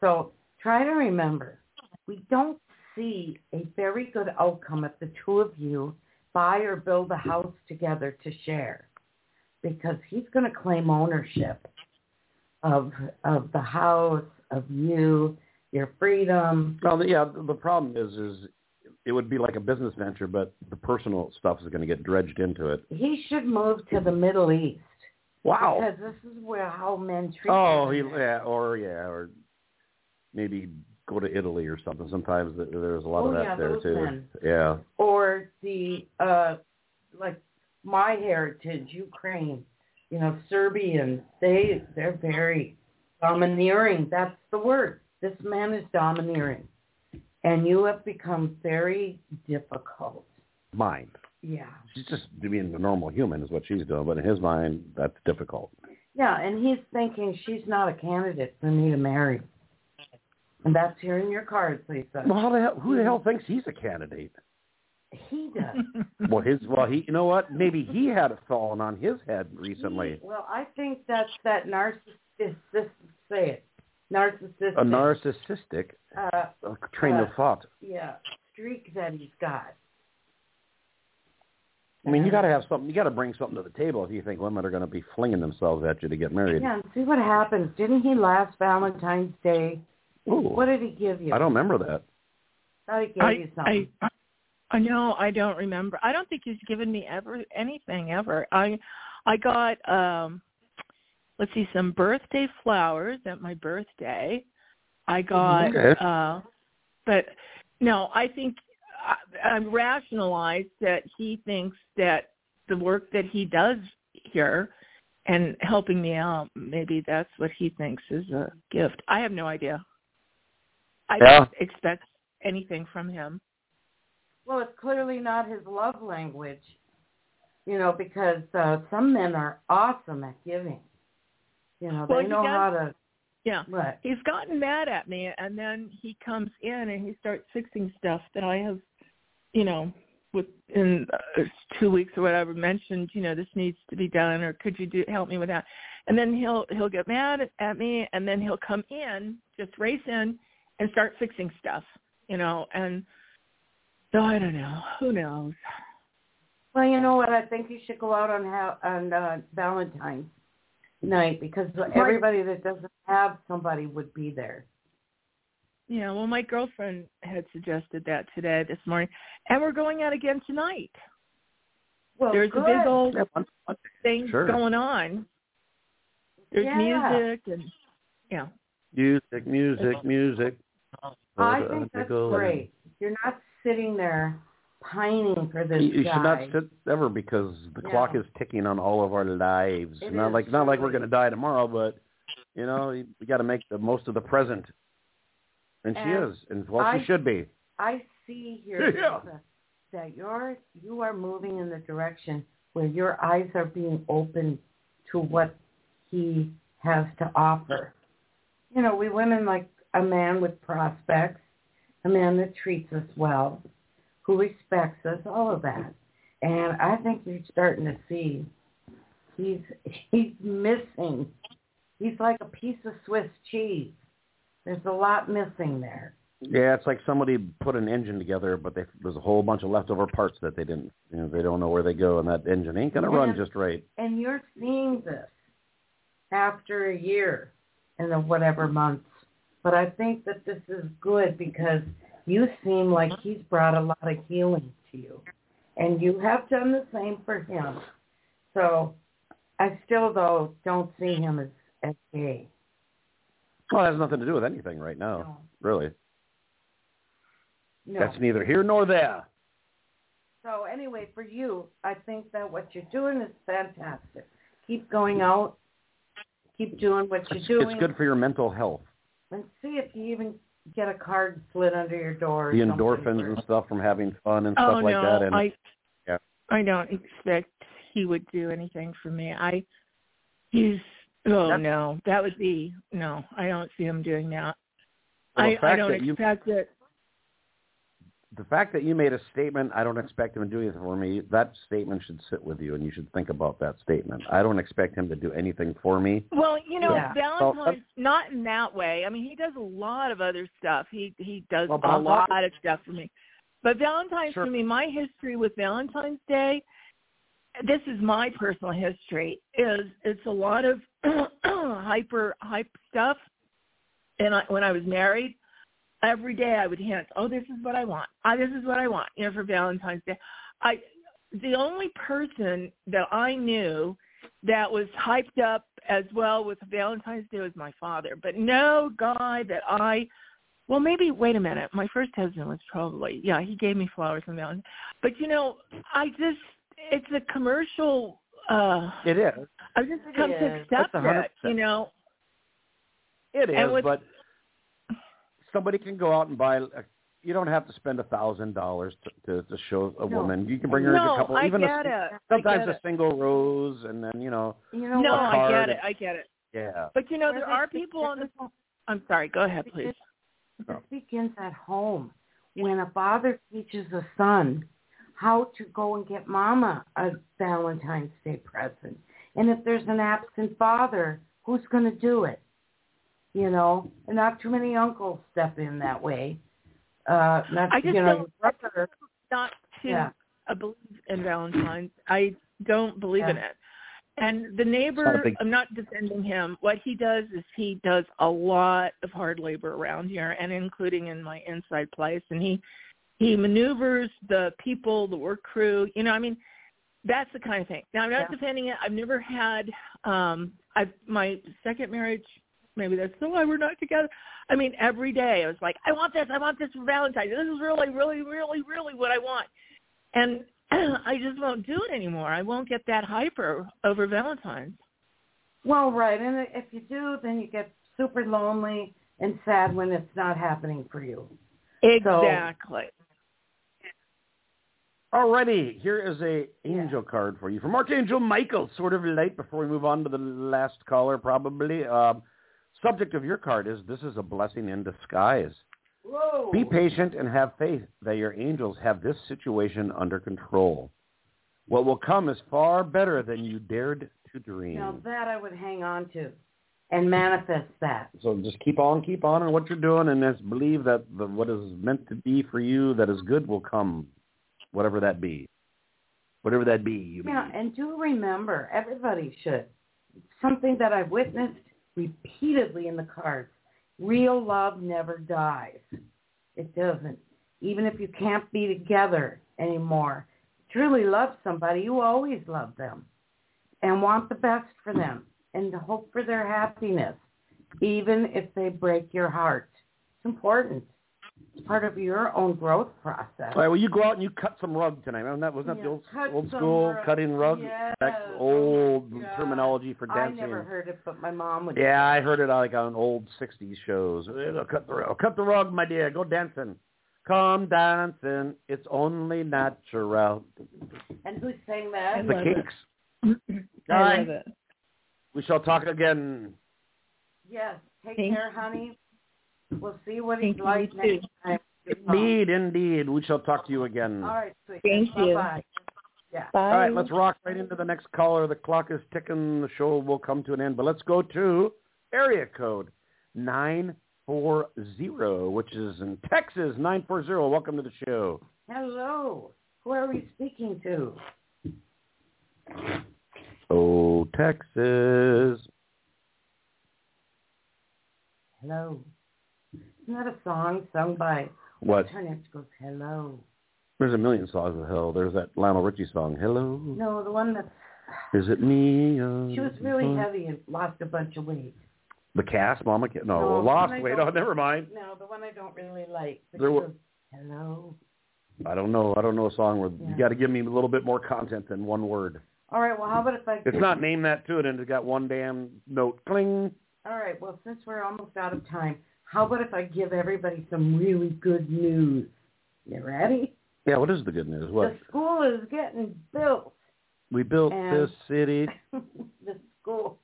So try to remember, we don't see a very good outcome if the two of you buy or build a house together to share, because he's going to claim ownership of of the house, of you, your freedom. Well, yeah. The problem is, is it would be like a business venture, but the personal stuff is going to get dredged into it. He should move to the Middle East. Wow. Because this is where how men treat Oh, he, yeah, or yeah, or maybe go to Italy or something. Sometimes there's a lot Oh, of that yeah, there too. men. Yeah. or the uh like my heritage ukraine you know serbians they they're very domineering that's the word this man is domineering and you have become very difficult Mind. yeah She's just being a normal human is what she's doing, but in his mind, that's difficult. yeah and he's thinking she's not a candidate for me to marry and that's here in your cards lisa Well, how the hell, who the hell thinks he's a candidate? he does Well, his well, he you know what? Maybe he had it fallen on his head recently. well i think that's that narcissist say it narcissistic A narcissistic uh uh, train of Uh, thought. yeah, streak that he's got. I mean, you got to have something. You got to bring something to the table if you think women are going to be flinging themselves at you to get married. Yeah, see what happens. Didn't he last Valentine's Day? Ooh, What did he give you? I don't remember that. thought he gave I, you something. I, I know. I don't remember. I don't think he's given me ever anything ever. I, I got um, let's see, some birthday flowers at my birthday. I got, Okay. uh, but no, I think I, I rationalized that he thinks that the work that he does here and helping me out, maybe that's what he thinks is a gift. I have no idea. I Yeah. don't expect anything from him. well, it's clearly not his love language. You know, because uh, some men are awesome at giving. You know, Well, they know does- how to. Yeah. What? He's gotten mad at me and then he comes in and he starts fixing stuff that I have, you know, within uh, two weeks or whatever mentioned, you know, this needs to be done or could you do help me with that? And then he'll he'll get mad at me and then he'll come in, just race in and start fixing stuff, you know, and so I don't know. Who knows? Well, you know what? I think you should go out on ha- on uh, Valentine's night because everybody that doesn't have somebody would be there. Yeah, well my girlfriend had suggested that today this morning. And we're going out again tonight. Well, There's good. a big old Yeah, one- one- thing Sure. going on. There's Yeah. music and yeah. Music, music, music. I think that's great. You're not sitting there pining for this You, you should not sit ever because the No. clock is ticking on all of our lives. It not like not like we're going to die tomorrow, but you know you, we got to make the most of the present. And, she is, and well, I- she should be. I see here Yeah. Lisa, that you're you are moving in the direction where your eyes are being open to what he has to offer. You know, we women like a man with prospects, a man that treats us well, who respects us, all of that. And I think you're starting to see he's he's missing. He's like a piece of Swiss cheese. There's a lot missing there. Yeah, it's like somebody put an engine together, but they, there's a whole bunch of leftover parts that they didn't. You know, they don't know where they go, and that engine ain't going to run just right. and you're seeing this after a year and the whatever months. But I think that this is good because you seem like mm-hmm. he's brought a lot of healing to you. And you have done the same for him. So I still though don't see him as, as gay. Well, it has nothing to do with anything right now, No. really. No. That's neither here nor there. So anyway, for you, I think that what you're doing is fantastic. Keep going out. Keep doing what you're It's, doing. it's good for your mental health. And see if you even get a card slid under your door. The endorphins and stuff from having fun and Oh stuff like no, that. And I Yeah. I don't expect he would do anything for me. I he's oh That's- no, that would be no. I don't see him doing that. Well, I I don't that you- expect it. The fact that you made a statement, I don't expect him to do anything for me. That statement should sit with you, and you should think about that statement. I don't expect him to do anything for me. Well, you know, Yeah. Valentine's not in that way. I mean, he does a lot of other stuff. He he does Well, but a I'm lot talking- of stuff for me. But Valentine's Sure. for me, my history with Valentine's Day, this is my personal history. Is it's a lot of hyper hype stuff. And I, when I was married, every day I would hint, "Oh, this is what I want. Oh, this is what I want." You know, for Valentine's Day, I the only person that I knew that was hyped up as well with Valentine's Day was my father. But no guy that I well, maybe wait a minute. My first husband was probably yeah. He gave me flowers on Valentine's, but you know, I just it's a commercial. uh It is. I've just come to accept That's it. You know, It And is, with- but somebody can go out and buy. A, you don't have to spend a thousand dollars to to show a No. woman. You can bring her no, a couple, I even get a, it. I sometimes get a it. single rose, and then you know, You know No, what? I get it. I get it. yeah. But you know, Where there are people on the. different- I'm sorry. Go ahead, please. This begins at home. When a father teaches a son how to go and get mama a Valentine's Day present. And if there's an absent father, who's going to do it? You know, and not too many uncles step in that way. Uh, not, I just you know, don't- brother, Not to Yeah. uh, believe in Valentine's. I don't believe in it. And the not neighbor, big- I'm not defending him. What he does is he does a lot of hard labor around here, and including in my inside place. And he he maneuvers the people, the work crew. You know, I mean, that's the kind of thing. Now, I'm not Yeah. defending it. I've never had. um I've my second marriage. Maybe that's the why we're not together. I mean, every day I was like, I want this. I want this for Valentine's. This is really, really, really, really what I want. And I just won't do it anymore. I won't get that hyper over Valentine's. well, right. And if you do, then you get super lonely and sad when it's not happening for you. Exactly. Alrighty, here is a angel card for you from Archangel Michael. Sort of late before we move on to the last caller, probably. Um, subject of your card is this is a blessing in disguise. Whoa. Be patient and have faith that your angels have this situation under control. What will come is far better than you dared to dream. Now that I would hang on to and manifest that. So just keep on, keep on in what you're doing, and just believe that the, what is meant to be for you, that is good, will come, whatever that be. Whatever that be, you Yeah, mean. and do remember, everybody should. Something that I've witnessed repeatedly in the cards. Real love never dies. It doesn't. Even if you can't be together anymore. Truly love somebody, you always love them and want the best for them and hope for their happiness, even if they break your heart. It's important. It's part of your own growth process. All right, well, you go out and you cut some rug tonight. Remember that? Wasn't that the old, old school rug. cutting rug? Yes. That's Oh, old my terminology for dancing. I dancing. never heard it, but my mom would. Yeah, I heard it like on old '60s shows. Uh, Cut the rug, cut the rug, my dear. Go dancing. Come dancing. It's only natural. And who sang that? The love it. Kinks. I love it. We shall talk again. Yes. Take Thank care, honey. We'll see what Thank he's like you next time. Indeed, indeed. We shall talk to you again. All right, sweet. Thank you. Bye-bye. Yeah. Bye. All right, let's rock right into the next caller. The clock is ticking. The show will come to an end. But let's go to area code 940, which is in Texas. 940. Welcome to the show. Hello. Who are we speaking to? Oh, Texas. Hello. Isn't that a song sung by What? Name goes Hello. There's a million songs of hell. There's that Lionel Richie song, Hello. No, the one that Is it me? uh, she was really uh, heavy and lost a bunch of weight. The cast, Mama. No, No, lost weight. Oh, never mind. No, the one I don't really like. There were- goes, Hello. I don't know. I don't know a song where Yeah. you got to give me a little bit more content than one word. All right. Well, how about if I? It's not name that to it, and it's got one damn note. Cling. All right. Well, since we're almost out of time, how about if I give everybody some really good news? You ready? Yeah, what is the good news? What? The school is getting built. We built this city the school.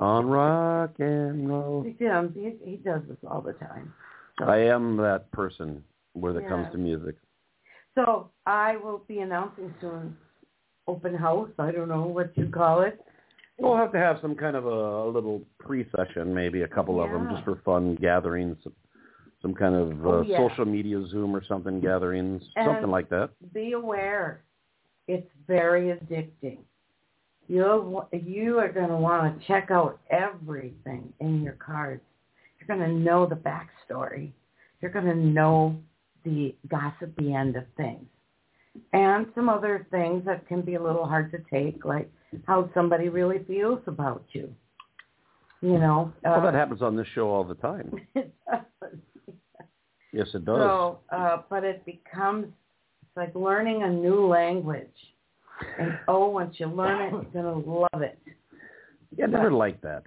on rock and roll. He does. He, he does this all the time. So, I am that person where it comes to music. so I will be announcing soon. Open house. I don't know what you call it. We'll have to have some kind of a, a little pre-session, maybe a couple of them, just for fun gatherings, some kind of uh, Oh, yeah. social media Zoom or something gatherings, something like that. Be aware. It's very addicting. You'll you are going to want to check out everything in your cards. You're going to know the backstory. You're going to know the gossipy end of things, and some other things that can be a little hard to take, like how somebody really feels about you. You know, Well, uh, that happens on this show all the time. it does. Yes, it does. So, uh, but it becomes it's like learning a new language. And oh, once you learn it, you're gonna love it. yeah, I never liked that.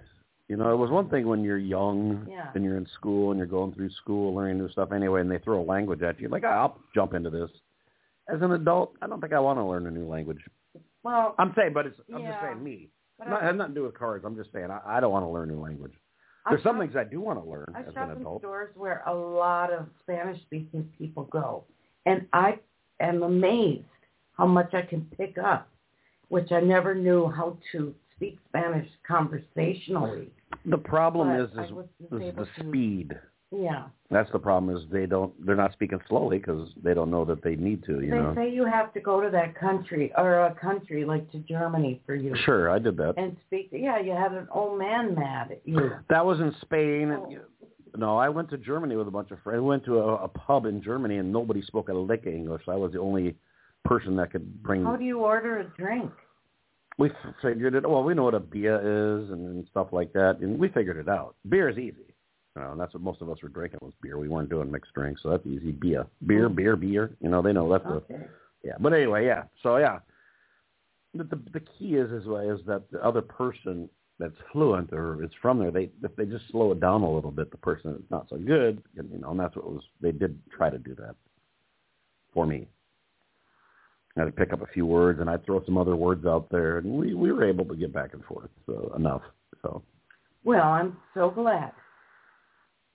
You know, it was one thing when you're young Yeah. and you're in school and you're going through school learning new stuff anyway, and they throw a language at you, like "Ah, I'll jump into this. As an adult, I don't think I want to learn a new language. Well, I'm saying, but it's I'm just saying me. but Not, I, has nothing to do with cards. I'm just saying I, I don't want to learn a new language. There's some shop- things I do want to learn I as an in adult. stores where a lot of Spanish-speaking people go, and I am amazed how much I can pick up, which I never knew how to speak Spanish conversationally. The problem But is is, is the speed. Yeah, That's the problem is they don't they're not speaking slowly because they don't know that they need to. You they know. say you have to go to that country or a country like to Germany for you Sure, I did that. and speak. Yeah, you had an old man mad at you. That was in Spain. Oh. No, I went to Germany with a bunch of friends. We went to a, a pub in Germany, and nobody spoke a lick of English. I was the only person that could bring. How do you order a drink? we figured it. Well, we know what a beer is and, and stuff like that, and we figured it out. Beer is easy. You know, and that's what most of us were drinking was beer. We weren't doing mixed drinks, so that's easy. Beer, mm-hmm. beer, beer, beer. You know, they know that's the Okay. yeah. But anyway, yeah. So yeah, the the, the key is is is that the other person that's fluent or is from there, they if they just slow it down a little bit, the person that's not so good, and, you know, and that's what was they did try to do that for me. I had to pick up a few words, and I'd throw some other words out there, and we we were able to get back and forth, so enough. So, Well, I'm so glad.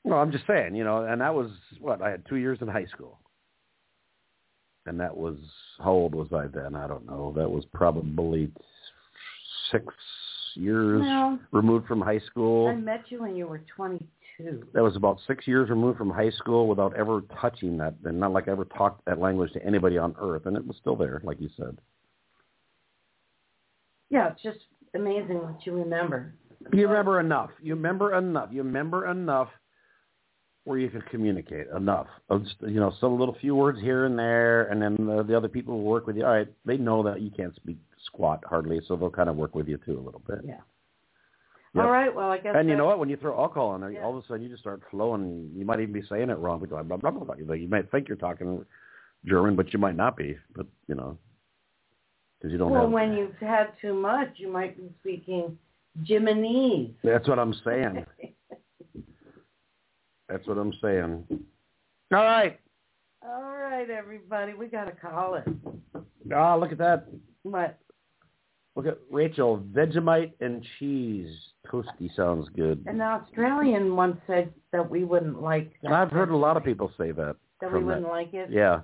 Well, I'm just saying, you know, and that was what I had two years in high school, and that was how old was I then? I don't know. That was probably six years Well, removed from high school. I met you when you were 22. That was about six years removed from high school without ever touching that, and not like I ever talked that language to anybody on earth, and it was still there, like you said. Yeah, it's just amazing what you remember. You remember enough. You remember enough. You remember enough where you can communicate enough. You know, some little few words here and there, and then the, the other people who work with you. All right, they know that you can't speak squat hardly, so they'll kind of work with you too a little bit. Yeah. Yep. All right. Well, I guess. And you know what? When you throw alcohol on there, Yeah. all of a sudden you just start flowing. You might even be saying it wrong. Because blah, blah, blah, blah. You might think you're talking German, but you might not be. But you know, because you don't Well, have. when you've had too much, you might be speaking Jiminese. That's what I'm saying. That's what I'm saying. All right. All right, everybody, we got to call it. Ah, look at that. What? Look at Rachel. Vegemite and cheese. Toasty sounds good. An Australian once said that we wouldn't like that. I've heard a lot of people say that. that we wouldn't that. like it. Yeah.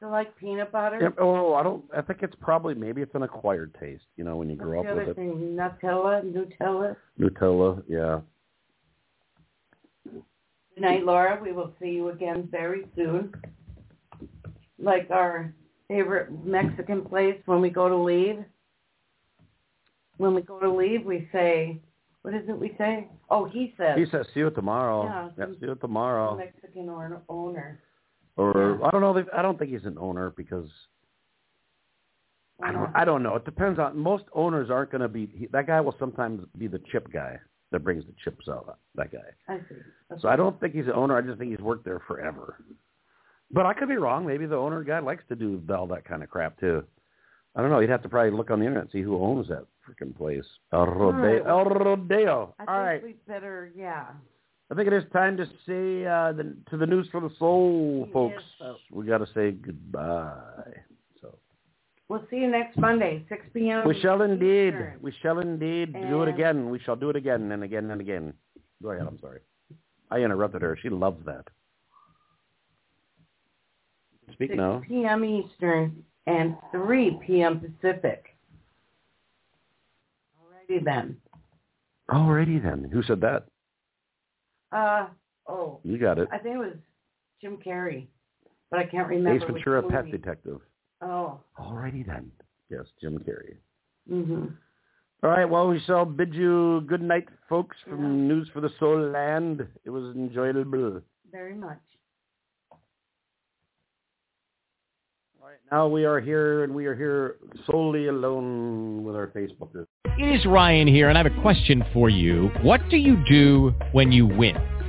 So like peanut butter. yeah. Oh, I don't. I think it's probably maybe it's an acquired taste. You know, when you What's grow up other with it. thing? Nutella, Nutella. Nutella. Yeah. Good night, Laura. We will see you again very soon. Like our favorite Mexican place when we go to leave. When we go to leave, we say, what is it we say? Oh, he says. He says, "See you tomorrow." Yeah. yeah see you tomorrow. Mexican or owner. Or Yeah. I don't know. I don't think he's an owner because I don't. I don't know. It depends on. Most owners aren't going to be. He, that guy will sometimes be the chip guy that brings the chips out. That guy. I see. Okay. So I don't think he's the owner. I just think he's worked there forever. But I could be wrong. Maybe the owner guy likes to do all that kind of crap too. I don't know. You'd have to probably look on the internet and see who owns that freaking place. El Rodeo. right. El Rodeo. I think All right. we better, yeah. I think it is time to say uh, the, to the news for the soul, Yes, folks. folks. We got to say goodbye. We'll see you next Monday, 6 p.m. we shall indeed, we shall indeed do it again. We shall do it again and again and again. Go ahead. I'm sorry. I interrupted her. She loves that. Speak 6 now. p.m. Eastern and 3 p.m. Pacific. Alrighty then. Alrighty then. Who said that? Uh, oh, You got it. I think it was Jim Carrey, but I can't remember. Ace Ventura. Pet Detective. Oh. Alrighty then. Yes, Jim Carrey. hmm All right. Well, we shall bid you good night, folks, from Yeah. News for the Soul Land. It was enjoyable. Very much. All right, now we are here, and we are here solely alone with our Facebookers. It is Ryan here, and I have a question for you. What do you do when you win?